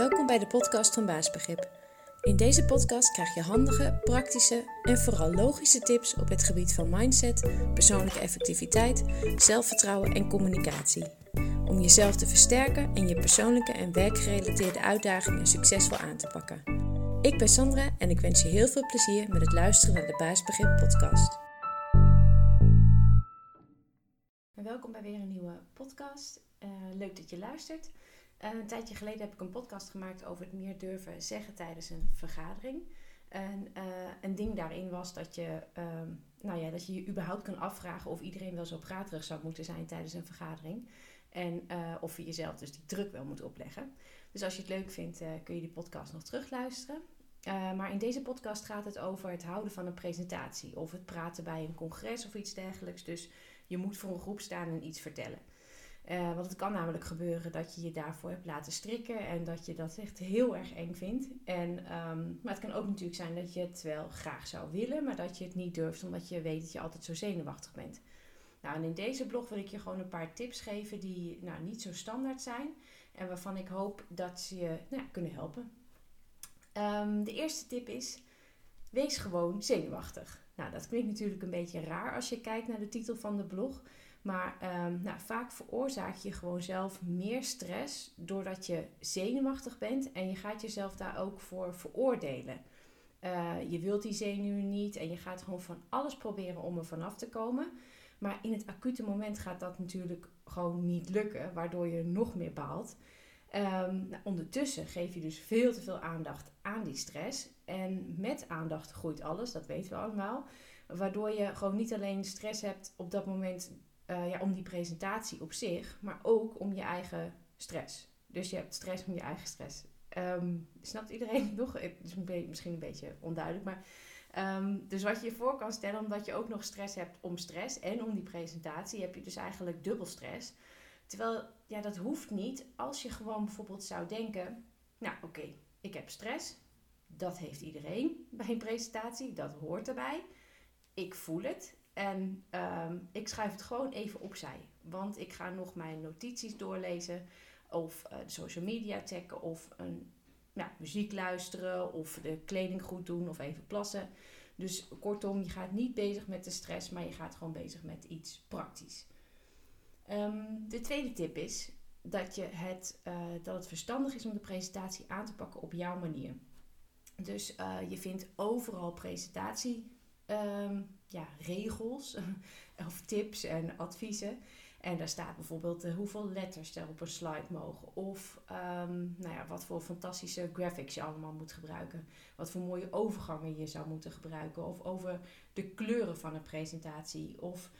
Welkom bij de podcast van Baasbegrip. In deze podcast krijg je handige, praktische en vooral logische tips op het gebied van mindset, persoonlijke effectiviteit, zelfvertrouwen en communicatie. Om jezelf te versterken en je persoonlijke en werkgerelateerde uitdagingen succesvol aan te pakken. Ik ben Sandra en ik wens je heel veel plezier met het luisteren naar de Baasbegrip podcast. Welkom bij weer een nieuwe podcast. Uh, leuk dat je luistert. Uh, een tijdje geleden heb ik een podcast gemaakt over het meer durven zeggen tijdens een vergadering. En uh, een ding daarin was dat je, uh, nou ja, dat je überhaupt kan afvragen of iedereen wel zo praterig zou moeten zijn tijdens een vergadering. En uh, of je jezelf dus die druk wel moet opleggen. Dus als je het leuk vindt, kun je die podcast nog terugluisteren. maar in deze podcast gaat het over het houden van een presentatie of het praten bij een congres of iets dergelijks. Dus je moet voor een groep staan en iets vertellen. Uh, want het kan namelijk gebeuren dat je je daarvoor hebt laten strikken en dat je dat echt heel erg eng vindt. En, um, maar het kan ook natuurlijk zijn dat je het wel graag zou willen, maar dat je het niet durft omdat je weet dat je altijd zo zenuwachtig bent. Nou, en in deze blog wil ik je gewoon een paar tips geven die nou, niet zo standaard zijn en waarvan ik hoop dat ze je nou, kunnen helpen. Um, de eerste tip is: wees gewoon zenuwachtig. Nou, dat klinkt natuurlijk een beetje raar als je kijkt naar de titel van de blog. Maar um, nou, vaak veroorzaak je gewoon zelf meer stress doordat je zenuwachtig bent en je gaat jezelf daar ook voor veroordelen. Uh, je wilt die zenuwen niet en je gaat gewoon van alles proberen om er vanaf te komen. Maar in het acute moment gaat dat natuurlijk gewoon niet lukken, waardoor je nog meer baalt. Um, nou, ondertussen geef je dus veel te veel aandacht aan die stress. En met aandacht groeit alles, dat weten we allemaal. Waardoor je gewoon niet alleen stress hebt op dat moment uh, ja, om die presentatie op zich, maar ook om je eigen stress. Dus je hebt stress om je eigen stress. Um, snapt iedereen nog? Het is misschien een beetje onduidelijk, maar. Um, dus wat je je voor kan stellen, omdat je ook nog stress hebt om stress en om die presentatie, heb je dus eigenlijk dubbel stress. Terwijl, ja, dat hoeft niet als je gewoon bijvoorbeeld zou denken: Nou, oké, ik heb stress. Dat heeft iedereen bij een presentatie, dat hoort erbij. Ik voel het en um, ik schrijf het gewoon even opzij. Want ik ga nog mijn notities doorlezen. Of de social media checken. Of een, nou, muziek luisteren. Of de kleding goed doen. Of even plassen. Dus kortom, je gaat niet bezig met de stress. Maar je gaat gewoon bezig met iets praktisch. Um, de tweede tip is dat, je het, uh, dat het verstandig is om de presentatie aan te pakken op jouw manier. Dus uh, je vindt overal presentatie um, ja, regels of tips en adviezen. En daar staat bijvoorbeeld uh, hoeveel letters er op een slide mogen. Of um, nou ja, wat voor fantastische graphics je allemaal moet gebruiken. Wat voor mooie overgangen je zou moeten gebruiken. Of over de kleuren van een presentatie. Of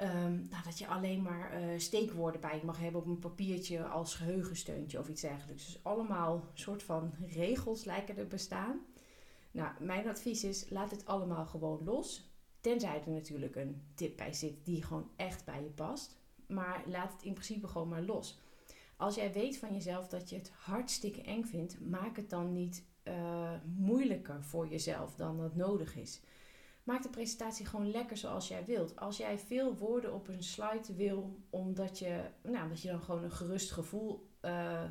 um, nou, dat je alleen maar uh, steekwoorden bij mag hebben op een papiertje als geheugensteuntje of iets dergelijks. Dus allemaal soort van regels lijken er bestaan. Nou, mijn advies is, laat het allemaal gewoon los. Tenzij er natuurlijk een tip bij zit die gewoon echt bij je past. Maar laat het in principe gewoon maar los. Als jij weet van jezelf dat je het hartstikke eng vindt, maak het dan niet uh, moeilijker voor jezelf dan dat nodig is. Maak de presentatie gewoon lekker zoals jij wilt. Als jij veel woorden op een slide wil, omdat je, nou, omdat je dan gewoon een gerust gevoel uh,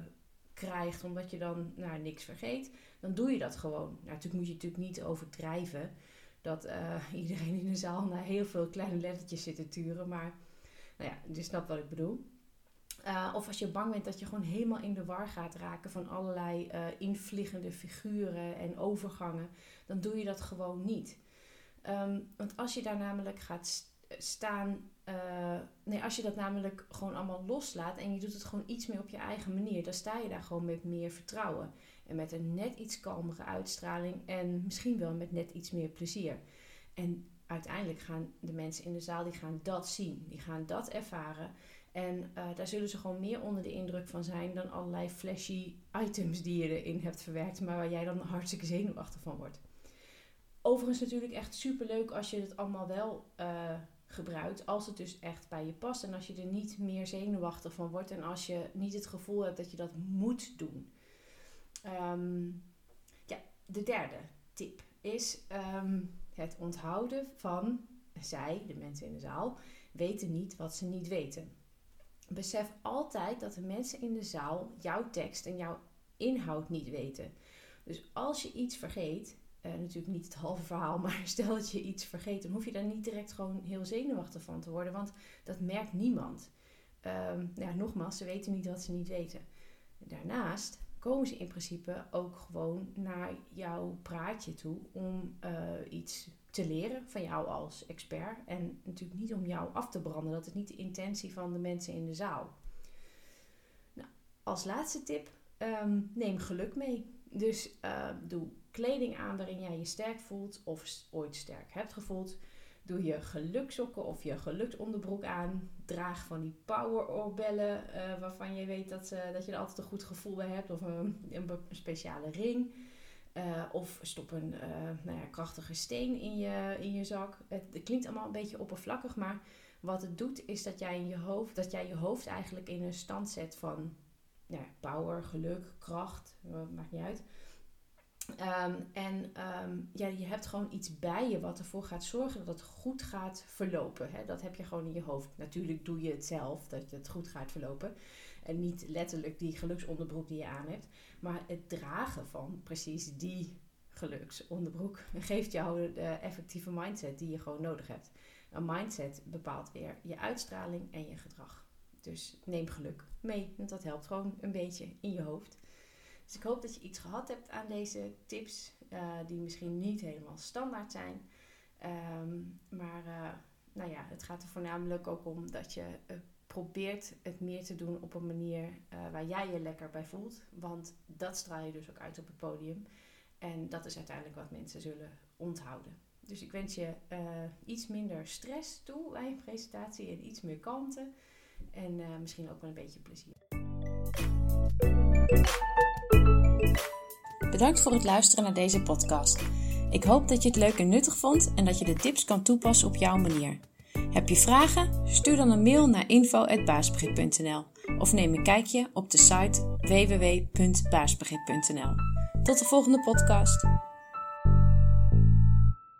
krijgt, omdat je dan nou, niks vergeet, dan doe je dat gewoon. Nou, natuurlijk moet je natuurlijk niet overdrijven dat uh, iedereen in de zaal naar heel veel kleine lettertjes zit te turen, maar nou ja, je snapt wat ik bedoel. Uh, of als je bang bent dat je gewoon helemaal in de war gaat raken van allerlei uh, invliegende figuren en overgangen, dan doe je dat gewoon niet. Um, want als je daar namelijk gaat staan nee, als je dat namelijk gewoon allemaal loslaat en je doet het gewoon iets meer op je eigen manier, dan sta je daar gewoon met meer vertrouwen. En met een net iets kalmere uitstraling en misschien wel met net iets meer plezier. En uiteindelijk gaan de mensen in de zaal die gaan dat zien, die gaan dat ervaren. En uh, daar zullen ze gewoon meer onder de indruk van zijn dan allerlei flashy items die je erin hebt verwerkt, maar waar jij dan hartstikke zenuwachtig van wordt. Overigens natuurlijk echt super leuk als je het allemaal wel uh, gebruikt. Als het dus echt bij je past. En als je er niet meer zenuwachtig van wordt. En als je niet het gevoel hebt dat je dat moet doen. Um, ja, de derde tip is um, het onthouden van zij, de mensen in de zaal, weten niet wat ze niet weten. Besef altijd dat de mensen in de zaal jouw tekst en jouw inhoud niet weten. Dus als je iets vergeet, uh, natuurlijk niet het halve verhaal, maar stel dat je iets vergeet, dan hoef je daar niet direct gewoon heel zenuwachtig van te worden, want dat merkt niemand. Um, ja, nogmaals, ze weten niet wat ze niet weten. Daarnaast komen ze in principe ook gewoon naar jouw praatje toe om uh, iets te leren van jou als expert. En natuurlijk niet om jou af te branden. Dat is niet de intentie van de mensen in de zaal. Nou, als laatste tip, um, neem geluk mee. Dus uh, doe kleding aan waarin jij je sterk voelt of ooit sterk hebt gevoeld. Doe je geluksokken of je geluksonderbroek aan. Draag van die power oorbellen uh, waarvan je weet dat, uh, dat je er altijd een goed gevoel bij hebt. Of een, een speciale ring. Uh, of stop een nou ja, krachtige steen in je, in je zak. Het, klinkt allemaal een beetje oppervlakkig, maar wat het doet is dat jij, in je, hoofd, dat jij je hoofd eigenlijk in een stand zet van ja, power, geluk, kracht, maakt niet uit. Um, en um, ja, je hebt gewoon iets bij je wat ervoor gaat zorgen dat het goed gaat verlopen. Hè? Dat heb je gewoon in je hoofd. Natuurlijk doe je het zelf, dat het goed gaat verlopen. En niet letterlijk die geluksonderbroek die je aan hebt. Maar het dragen van precies die geluksonderbroek geeft jou de effectieve mindset die je gewoon nodig hebt. Een mindset bepaalt weer je uitstraling en je gedrag. Dus neem geluk mee, want dat helpt gewoon een beetje in je hoofd. Dus ik hoop dat je iets gehad hebt aan deze tips, uh, die misschien niet helemaal standaard zijn. Um, maar uh, nou ja, het gaat er voornamelijk ook om dat je uh, probeert het meer te doen op een manier waar jij je lekker bij voelt. Want dat straal je dus ook uit op het podium. En dat is uiteindelijk wat mensen zullen onthouden. Dus ik wens je iets minder stress toe bij je presentatie en iets meer kalmte. En misschien ook wel een beetje plezier. Bedankt voor het luisteren naar deze podcast. Ik hoop dat je het leuk en nuttig vond en dat je de tips kan toepassen op jouw manier. Heb je vragen? Stuur dan een mail naar info.baasbegrip.nl of neem een kijkje op de site www.baasbegrip.nl. Tot de volgende podcast.